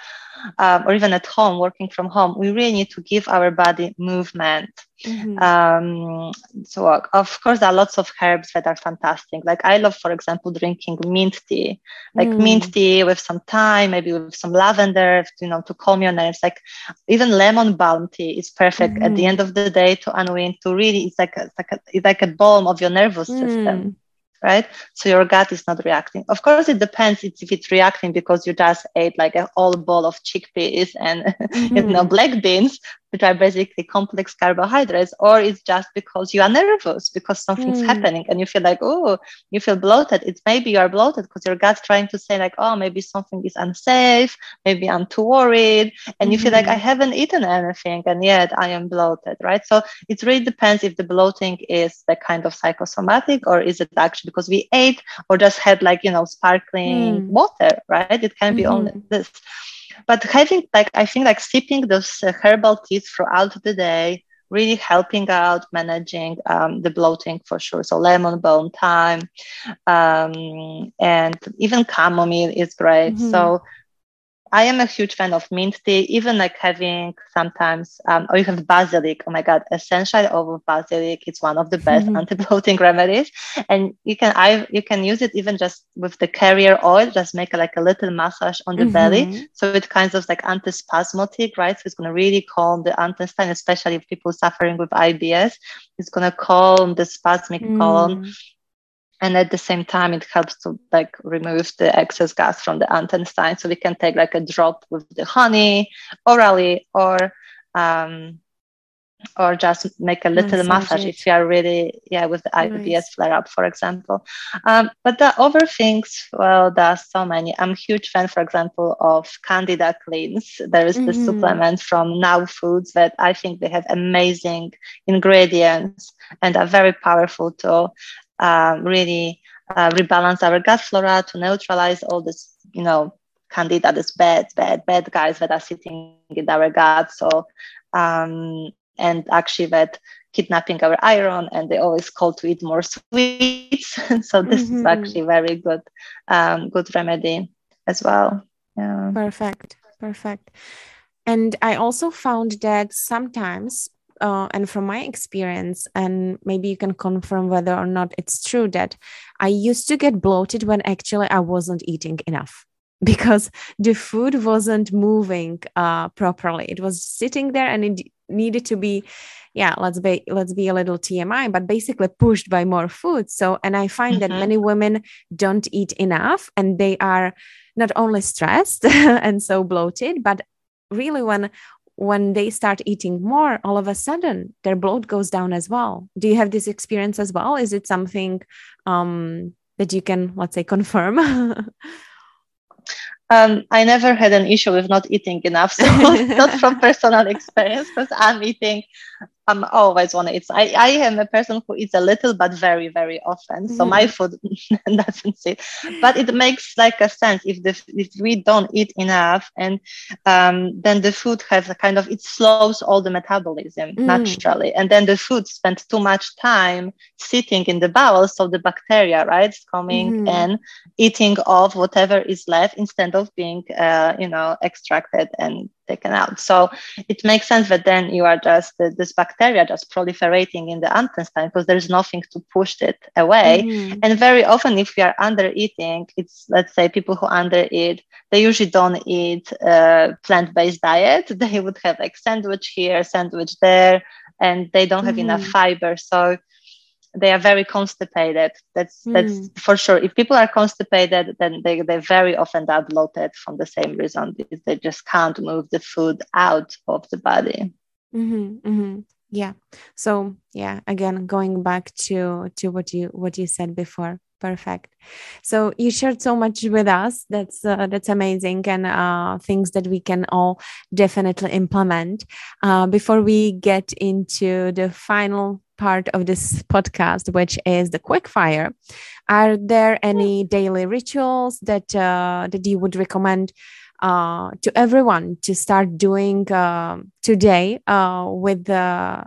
um, or even at home, working from home, we really need to give our body movement. Mm-hmm. Um, so, of course, there are lots of herbs that are fantastic. Like, I love, for example, drinking mint tea, like mm. mint tea with some thyme, maybe with some lavender, you know, to calm your nerves. Like, even lemon balm tea is perfect mm-hmm. at the mm-hmm. end of the day to unwind, to really, it's like a, it's like a, it's like a balm of your nervous mm. system right? So your gut is not reacting. Of course, it depends it's if it's reacting because you just ate like a whole bowl of chickpeas and mm-hmm. you know black beans which are basically complex carbohydrates, or it's just because you are nervous because something's mm. happening and you feel like, oh, you feel bloated. It's maybe you are bloated because your gut's trying to say, like, oh, maybe something is unsafe, maybe I'm too worried. And mm-hmm. you feel like I mm-hmm. haven't eaten anything and yet I am bloated, right? So it really depends if the bloating is the kind of psychosomatic or is it actually because we ate or just had like, you know, sparkling mm. water, right? It can be mm-hmm. only this but having like i think like sipping those uh, herbal teas throughout the day really helping out managing um, the bloating for sure so lemon balm thyme um, and even chamomile is great mm-hmm. so I am a huge fan of mint tea, even like having sometimes, um, or you have basilic. Oh my God, essential oil of basilic. It's one of the best mm-hmm. anti-bloating remedies. And you can, I, you can use it even just with the carrier oil, just make a, like a little massage on the mm-hmm. belly. So it kind of like antispasmodic, right? So it's going to really calm the intestine, especially if people suffering with IBS. It's going to calm the spasmic mm. colon and at the same time it helps to like remove the excess gas from the intestine so we can take like a drop with the honey orally or um, or just make a little massage, if you are really yeah with the IBS nice. flare up for example. Um, but the other things well there are so many. I'm a huge fan for example of candida cleans. There is mm-hmm. the supplement from now foods that I think they have amazing ingredients and are very powerful too um, really uh, rebalance our gut flora to neutralize all this, you know, candida, this bad, bad, bad guys that are sitting in our gut. So, um, and actually that kidnapping our iron and they always call to eat more sweets. so this mm-hmm. is actually very good, um, good remedy as well. Yeah. Perfect. Perfect. And I also found that sometimes uh, and from my experience, and maybe you can confirm whether or not it's true that I used to get bloated when actually I wasn't eating enough because the food wasn't moving uh, properly. It was sitting there and it needed to be, yeah, let's be let's be a little TMI, but basically pushed by more food. So, and I find mm-hmm. that many women don't eat enough, and they are not only stressed and so bloated, but really when when they start eating more, all of a sudden their bloat goes down as well. Do you have this experience as well? Is it something um, that you can, let's say, confirm? um, I never had an issue with not eating enough, so not from personal experience because I'm eating I'm always want to eat. I, I am a person who eats a little, but very, very often. So mm-hmm. my food doesn't sit. But it makes like a sense if the if we don't eat enough, and um, then the food has a kind of it slows all the metabolism mm. naturally, and then the food spends too much time sitting in the bowel, so the bacteria right coming mm-hmm. and eating off whatever is left instead of being uh, you know extracted and taken out. So it makes sense that then you are just uh, this bacteria just proliferating in the intestine because there's nothing to push it away. Mm-hmm. And very often, if we are under eating, it's let's say people who under eat, they usually don't eat a plant-based diet. They would have like sandwich here, sandwich there, and they don't have mm-hmm. enough fiber. So they are very constipated. That's mm. that's for sure. If people are constipated, then they, they very often are bloated from the same reason because they just can't move the food out of the body. Mm-hmm, mm-hmm. yeah so yeah again going back to to what you what you said before perfect so you shared so much with us that's uh, that's amazing and uh, things that we can all definitely implement uh, before we get into the final part of this podcast which is the quick fire are there any daily rituals that uh, that you would recommend uh, to everyone to start doing uh, today uh, with the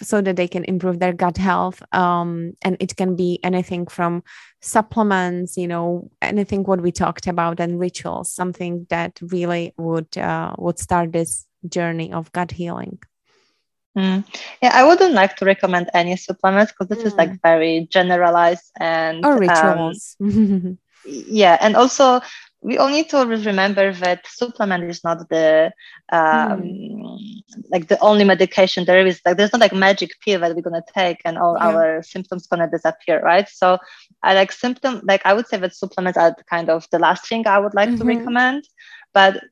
so that they can improve their gut health? Um, and it can be anything from supplements you know anything what we talked about and rituals something that really would uh, would start this journey of gut healing mm. yeah i wouldn't like to recommend any supplements because this mm. is like mm. very generalized and or um, rituals um, yeah and also we all need to remember that supplement is not the um, mm. like the only medication there is like there's not like magic pill that we're gonna take and all yeah. our symptoms gonna disappear right so i like symptom like i would say that supplements are kind of the last thing i would like mm-hmm. to recommend but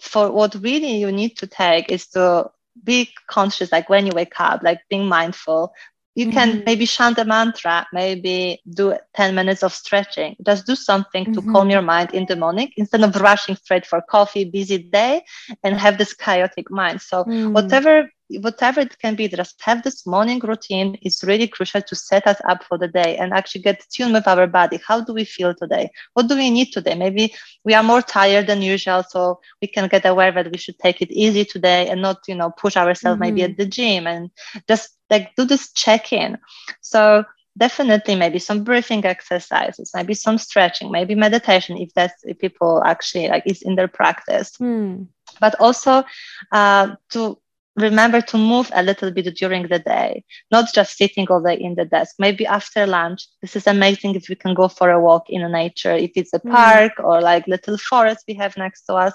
for what really you need to take is to be conscious like when you wake up like being mindful you can mm-hmm. maybe chant a mantra maybe do 10 minutes of stretching just do something mm-hmm. to calm your mind in the morning instead of rushing straight for coffee busy day and have this chaotic mind so mm. whatever whatever it can be, just have this morning routine is really crucial to set us up for the day and actually get tuned with our body. How do we feel today? What do we need today? Maybe we are more tired than usual, so we can get aware that we should take it easy today and not, you know, push ourselves mm-hmm. maybe at the gym and just like do this check-in. So definitely maybe some breathing exercises maybe some stretching maybe meditation if that's if people actually like is in their practice mm. but also uh, to remember to move a little bit during the day, not just sitting all day in the desk. Maybe after lunch, this is amazing if we can go for a walk in nature, if it's a mm. park or like little forest we have next to us,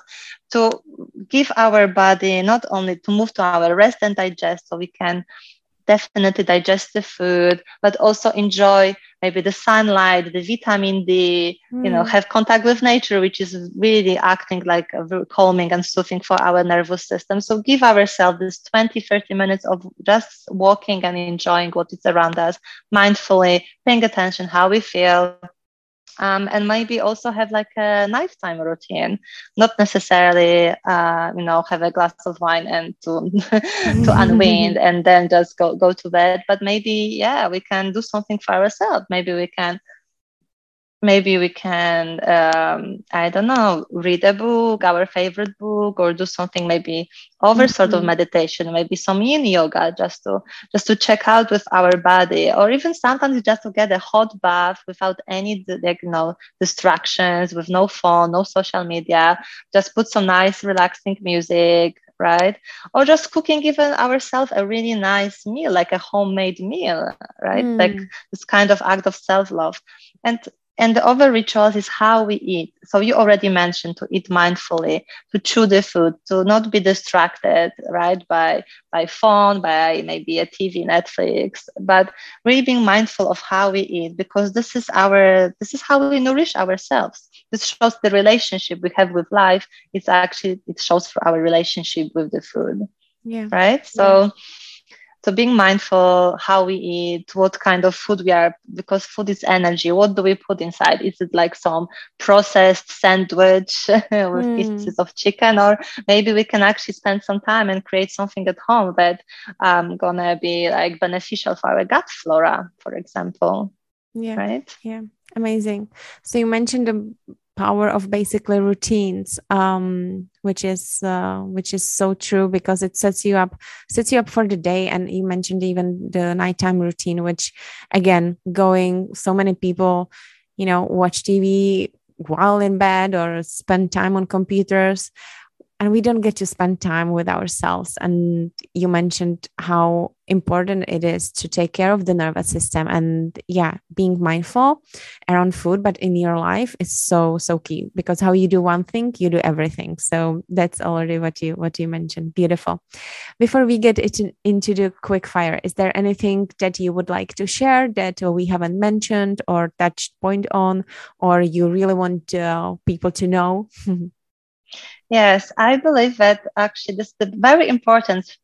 to give our body not only to move to our rest and digest so we can definitely digest the food, but also enjoy maybe the sunlight, the vitamin D, mm. you know, hmm. have contact with nature, which is really acting like a calming and soothing for our nervous system. So give ourselves this 20, 30 minutes of just walking and enjoying what is around us, mindfully paying attention how we feel, um, and maybe also have like a nighttime routine, not necessarily, uh, you know, have a glass of wine and to to unwind and then just go go to bed. But maybe, yeah, we can do something for ourselves. Maybe we can maybe we can um, i don't know read a book our favorite book or do something maybe over mm-hmm. sort of mm-hmm. meditation maybe some yin yoga just to just to check out with our body or even sometimes just to get a hot bath without any like you know distractions with no phone no social media just put some nice relaxing music right or just cooking even ourselves a really nice meal like a homemade meal right mm. like this kind of act of self-love and and the other rituals is how we eat. So you already mentioned to eat mindfully, to chew the food, to not be distracted, right, by by phone, by maybe a TV, Netflix, but really being mindful of how we eat because this is our this is how we nourish ourselves. This shows the relationship we have with life. It's actually it shows for our relationship with the food. Yeah. Right. So. Yeah so being mindful how we eat what kind of food we are because food is energy. What do we put inside? Is it like some processed sandwich with mm. pieces of chicken? Or maybe we can actually spend some time and create something at home that um gonna be like beneficial for our gut flora for example. Yeah. Right? Yeah. Amazing. So you mentioned the power of basically routines um, which is uh, which is so true because it sets you up sets you up for the day. And you mentioned even the nighttime routine which again going so many people you know watch tv while in bed or spend time on computers and we don't get to spend time with ourselves. And you mentioned how important it is to take care of the nervous system. And yeah being mindful around food but in your life is so so key. Because how you do one thing you do everything. So that's already what you what you mentioned. Beautiful. Before we get into, into the quick fire is there anything that you would like to share that we haven't mentioned or touched point on or you really want uh, people to know Yes, I believe that actually this is a very important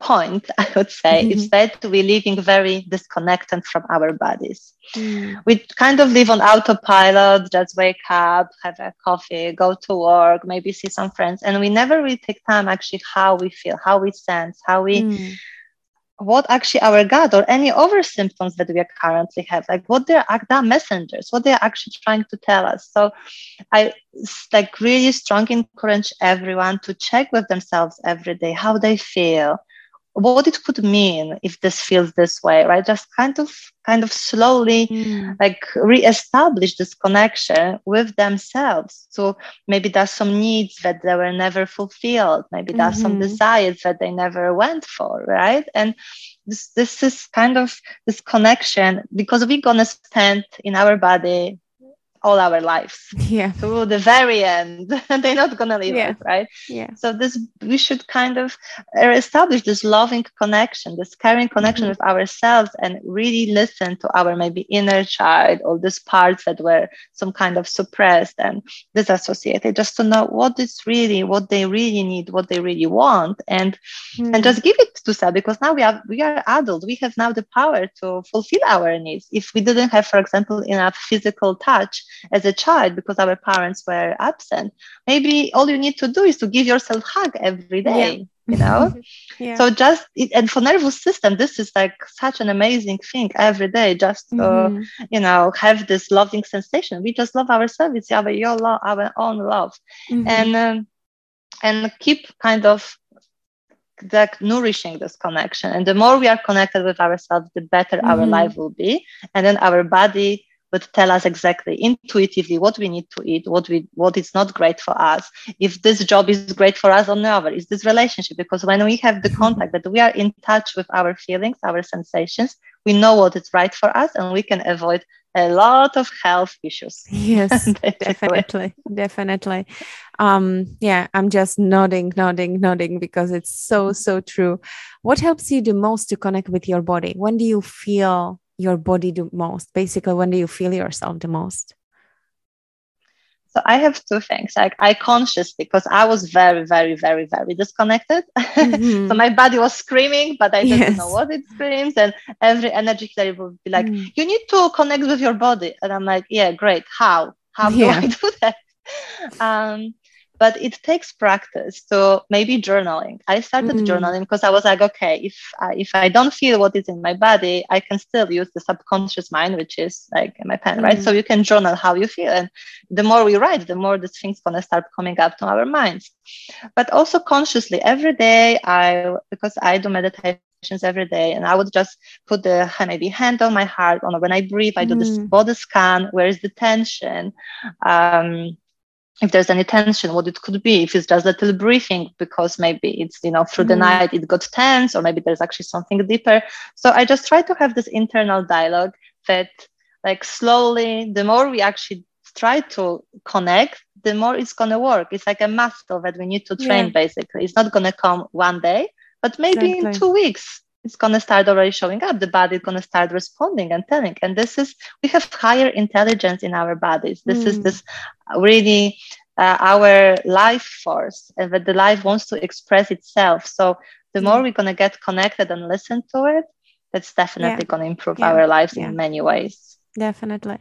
point, I would say, mm-hmm. is that we're living very disconnected from our bodies. Mm. We kind of live on autopilot, just wake up, have a coffee, go to work, maybe see some friends, and we never really take time actually how we feel, how we sense, how we. Mm what actually our gut or any other symptoms that we currently have like what they're the messengers what they're actually trying to tell us. So i like really strongly encourage everyone to check with themselves every day how they feel what it could mean if this feels this way right just kind of kind of slowly mm. like reestablish this connection with themselves so maybe there's some needs that they were never fulfilled maybe there's mm-hmm. some desires that they never went for right and this this is kind of this connection because we're gonna spend in our body all our lives. Yeah. To the very end. And they're not gonna leave yeah. it right? Yeah. So this we should kind of establish this loving connection this caring connection mm-hmm. with ourselves and really listen to our maybe inner child or these parts that were some kind of suppressed and disassociated just to know what is really what they really need what they really want and mm-hmm. and just give it to self because now we are we are adults. We have now the power to fulfill our needs. If we didn't have for example enough physical touch as a child because our parents were absent maybe all you need to do is to give yourself hug every day yeah. you know yeah. so just and for nervous system this is like such an amazing thing every day just to mm-hmm. you know have this loving sensation we just love ourselves it's our your love our own love mm-hmm. and um, and keep kind of like nourishing this connection and the more we are connected with ourselves the better mm-hmm. our life will be and then our body would tell us exactly intuitively what we need to eat, what we what is not great for us, if this job is great for us or no, is this relationship. Because when we have the mm-hmm. contact that we are in touch with our feelings, our sensations, we know what is right for us and we can avoid a lot of health issues. Yes, definitely. Definitely. Um, yeah, I'm just nodding, nodding, nodding because it's so, so true. What helps you the most to connect with your body? When do you feel your body the most? Basically, when do you feel yourself the most? So I have two things. Like I consciously, because I was very, very, very, very disconnected. Mm-hmm. so my body was screaming, but I didn't yes. know what it screams. And every energy that would be like, mm. you need to connect with your body. And I'm like, yeah, great. How? How yeah. do I do that? Um, but it takes practice so maybe journaling i started mm. journaling because i was like okay if I, if i don't feel what is in my body i can still use the subconscious mind which is like my pen mm. right so you can journal how you feel and the more we write the more these things to start coming up to our minds but also consciously every day i because i do meditations every day and i would just put the maybe hand on my heart on when i breathe i do mm. this body scan where is the tension um, if there's any tension, what it could be, if it's just a little breathing, because maybe it's, you know, through the mm. night it got tense, or maybe there's actually something deeper. So I just try to have this internal dialogue that, like, slowly, the more we actually try to connect, the more it's going to work. It's like a muscle that we need to train, yeah. basically. It's not going to come one day, but maybe exactly. in two weeks it's going to start already showing up the body is going to start responding and telling and this is we have higher intelligence in our bodies this mm. is hmm. this really uh, our life force and that the life wants to express itself so the more hmm. we're going to get connected and listen to it that's definitely yeah. going to improve yeah. our lives yeah. in many ways definitely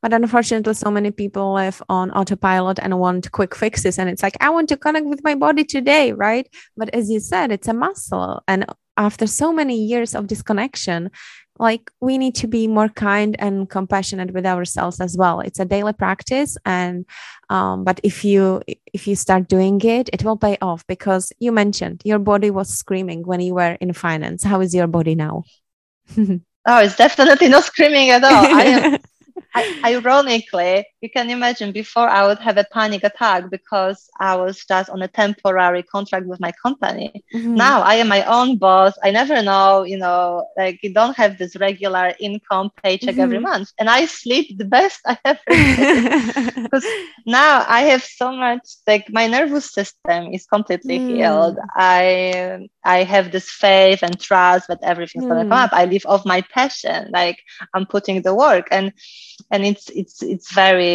but unfortunately so many people live on autopilot and want quick fixes and it's like i want to connect with my body today right but as you said it's a muscle and after so many years of disconnection like we need to be more kind and compassionate with ourselves as well. It's a daily practice and um, but if you if you start doing it it will pay off because you mentioned your body was screaming when you were in finance. How is your body now? Oh it's definitely not screaming at all. I am I, ironically, you can imagine before I would have a panic attack because I was just on a temporary contract with my company. Mm-hmm. Now I am my own boss. I never know, you know, like you don't have this regular income paycheck mm-hmm. every month. And I sleep the best I ever because now I have so much like my nervous system is completely mm. healed. I I have this faith and trust that everything's mm. gonna come up. I live off my passion, like I'm putting the work and and it's it's it's very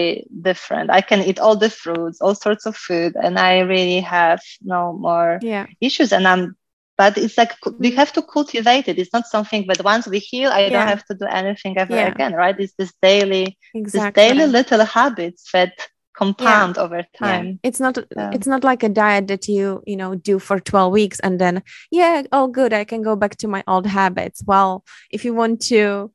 different i can eat all the fruits all sorts of food and i really have no more yeah. issues and i'm but it's like we mm-hmm. have to cultivate it it's not something but once we heal i yeah. don't have to do anything ever yeah. again right it's this daily exactly. this daily little habits that compound yeah. over time yeah. it's not yeah. it's not like a diet that you you know do for 12 weeks and then yeah all good i can go back to my old habits well if you want to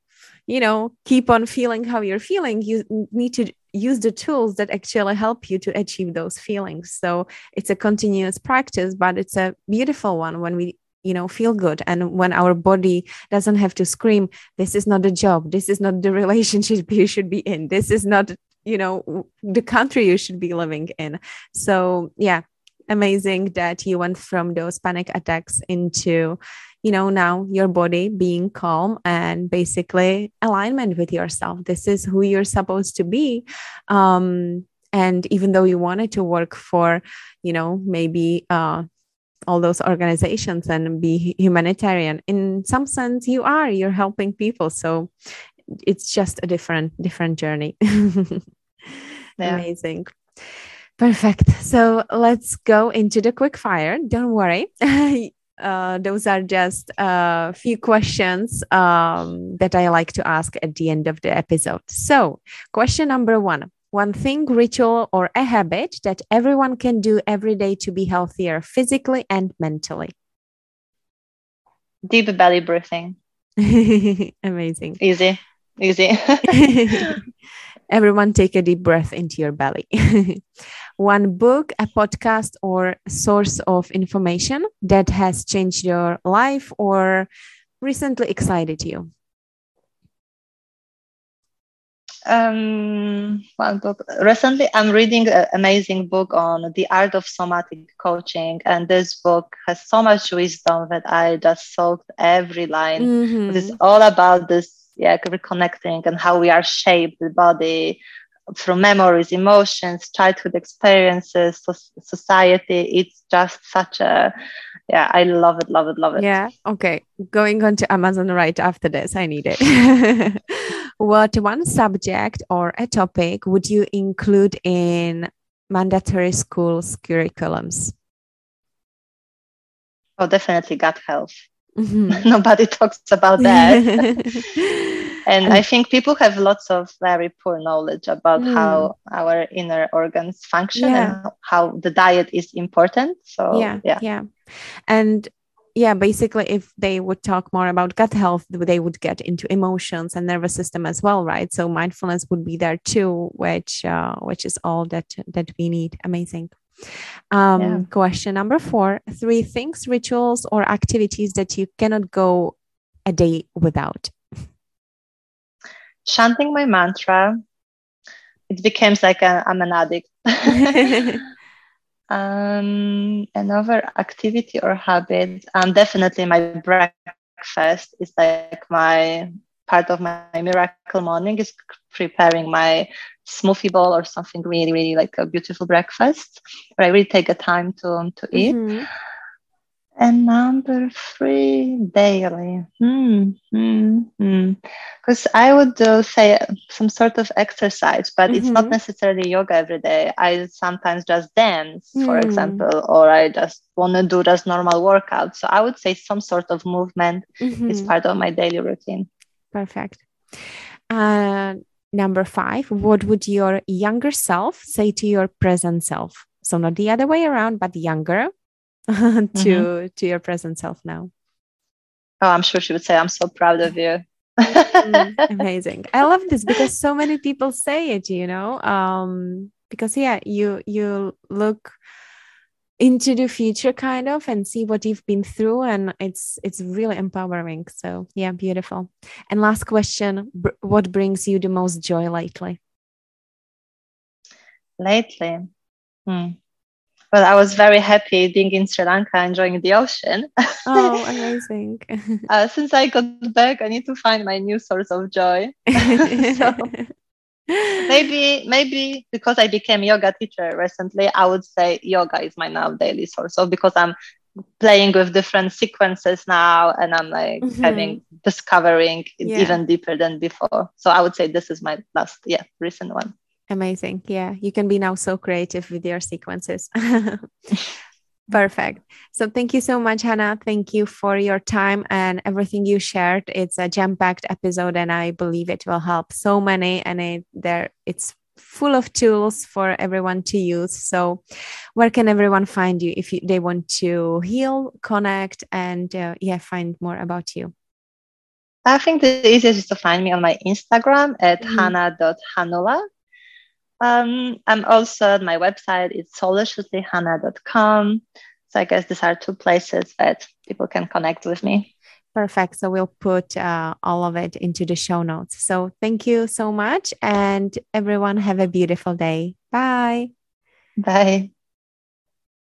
you know keep on feeling how you're feeling you need to use the tools that actually help you to achieve those feelings. So it's a continuous practice but it's a beautiful one when we you know feel good and when our body doesn't have to scream this is not a job. This is not the relationship you should be in. This is not you know the country you should be living in. So yeah amazing that you went from those panic attacks into you know now your body being calm and basically alignment with yourself. This is who you're supposed to be. Um and even though you wanted to work for you know maybe uh all those organizations and be humanitarian in some sense you are you're helping people. So it's just a different different journey. Yeah. amazing. Perfect. So let's go into the quick fire. Don't worry uh, those are just a few questions um, that I like to ask at the end of the episode. So, question number one one thing, ritual, or a habit that everyone can do every day to be healthier physically and mentally? Deep belly breathing. Amazing. Easy easy. Everyone take a deep breath into your belly. One book, a podcast, or source of information that has changed your life or recently excited you. Um, one book. Recently, I'm reading an amazing book on the art of somatic coaching, and this book has so much wisdom that I just soaked every line. Mm-hmm. It's all about this yeah reconnecting and how we are shaped the body through memories emotions childhood experiences society. It's just such a yeah i love it love it love it. Yeah okay. Going on to amazon right after this i need it. What one subject or a topic would you include in mandatory schools curriculums? Oh definitely gut health. Mm-hmm. Nobody talks about that. and I think people have lots of very poor knowledge about mm. how our inner organs function yeah. and how the diet is important. So, yeah, yeah. Yeah. And yeah, basically, if they would talk more about gut health, they would get into emotions and nervous system as well, right? So mindfulness would be there too, which uh, which is all that that we need. Amazing. Um, yeah. Question number four three things, rituals, or activities that you cannot go a day without. Chanting my mantra. It becomes like i am an addict. um, another activity or habit, um, definitely my breakfast is like my part of my miracle morning is preparing my smoothie bowl or something really, really like a beautiful breakfast where I really take a time to, to eat. Mm-hmm. And number three, daily. Because hmm, hmm, hmm. I would uh, say some sort of exercise, but mm-hmm. it's not mm-hmm. necessarily yoga every day. I sometimes just dance, mm. for example, or I just want to do just normal workout. So I would say some sort of movement mm-hmm. is part of my daily routine. Perfect. Uh, number five, what would your younger self say to your present self? So not the other way around, but younger to mm-hmm. to your present self now. Oh, I'm sure she would say, "I'm so proud of you." mm, amazing. I love this because so many people say it. You know, um, because yeah, you you look into the future kind of and see what you've been through and it's it's really empowering so yeah beautiful and last question br- what brings you the most joy lately lately hmm. Well i was very happy being in sri lanka enjoying the ocean. Oh amazing. Uh, since i got back i need to find my new source of joy. So maybe maybe because i became yoga teacher recently i would say yoga is my now daily source. Of because i'm playing with different sequences now and i'm like mm-hmm. having discovering yeah. even deeper than before. So i would say this is my last yeah recent one amazing yeah you can be now so creative with your sequences Perfect. So thank you so much, Hannah. Thank you for your time and everything you shared. It's a jam-packed episode, and I believe it will help so many. And it there it's full of tools for everyone to use. So, where can everyone find you if you, they want to heal, connect, and uh, yeah, find more about you? I think the easiest is to find me on my Instagram at mm-hmm. hannah.hanula. Um, I'm also at my website, it's solutionlyhannah.com. So I guess these are two places that people can connect with me. Perfect. So we'll put uh, all of it into the show notes. So thank you so much. And everyone, have a beautiful day. Bye. Bye.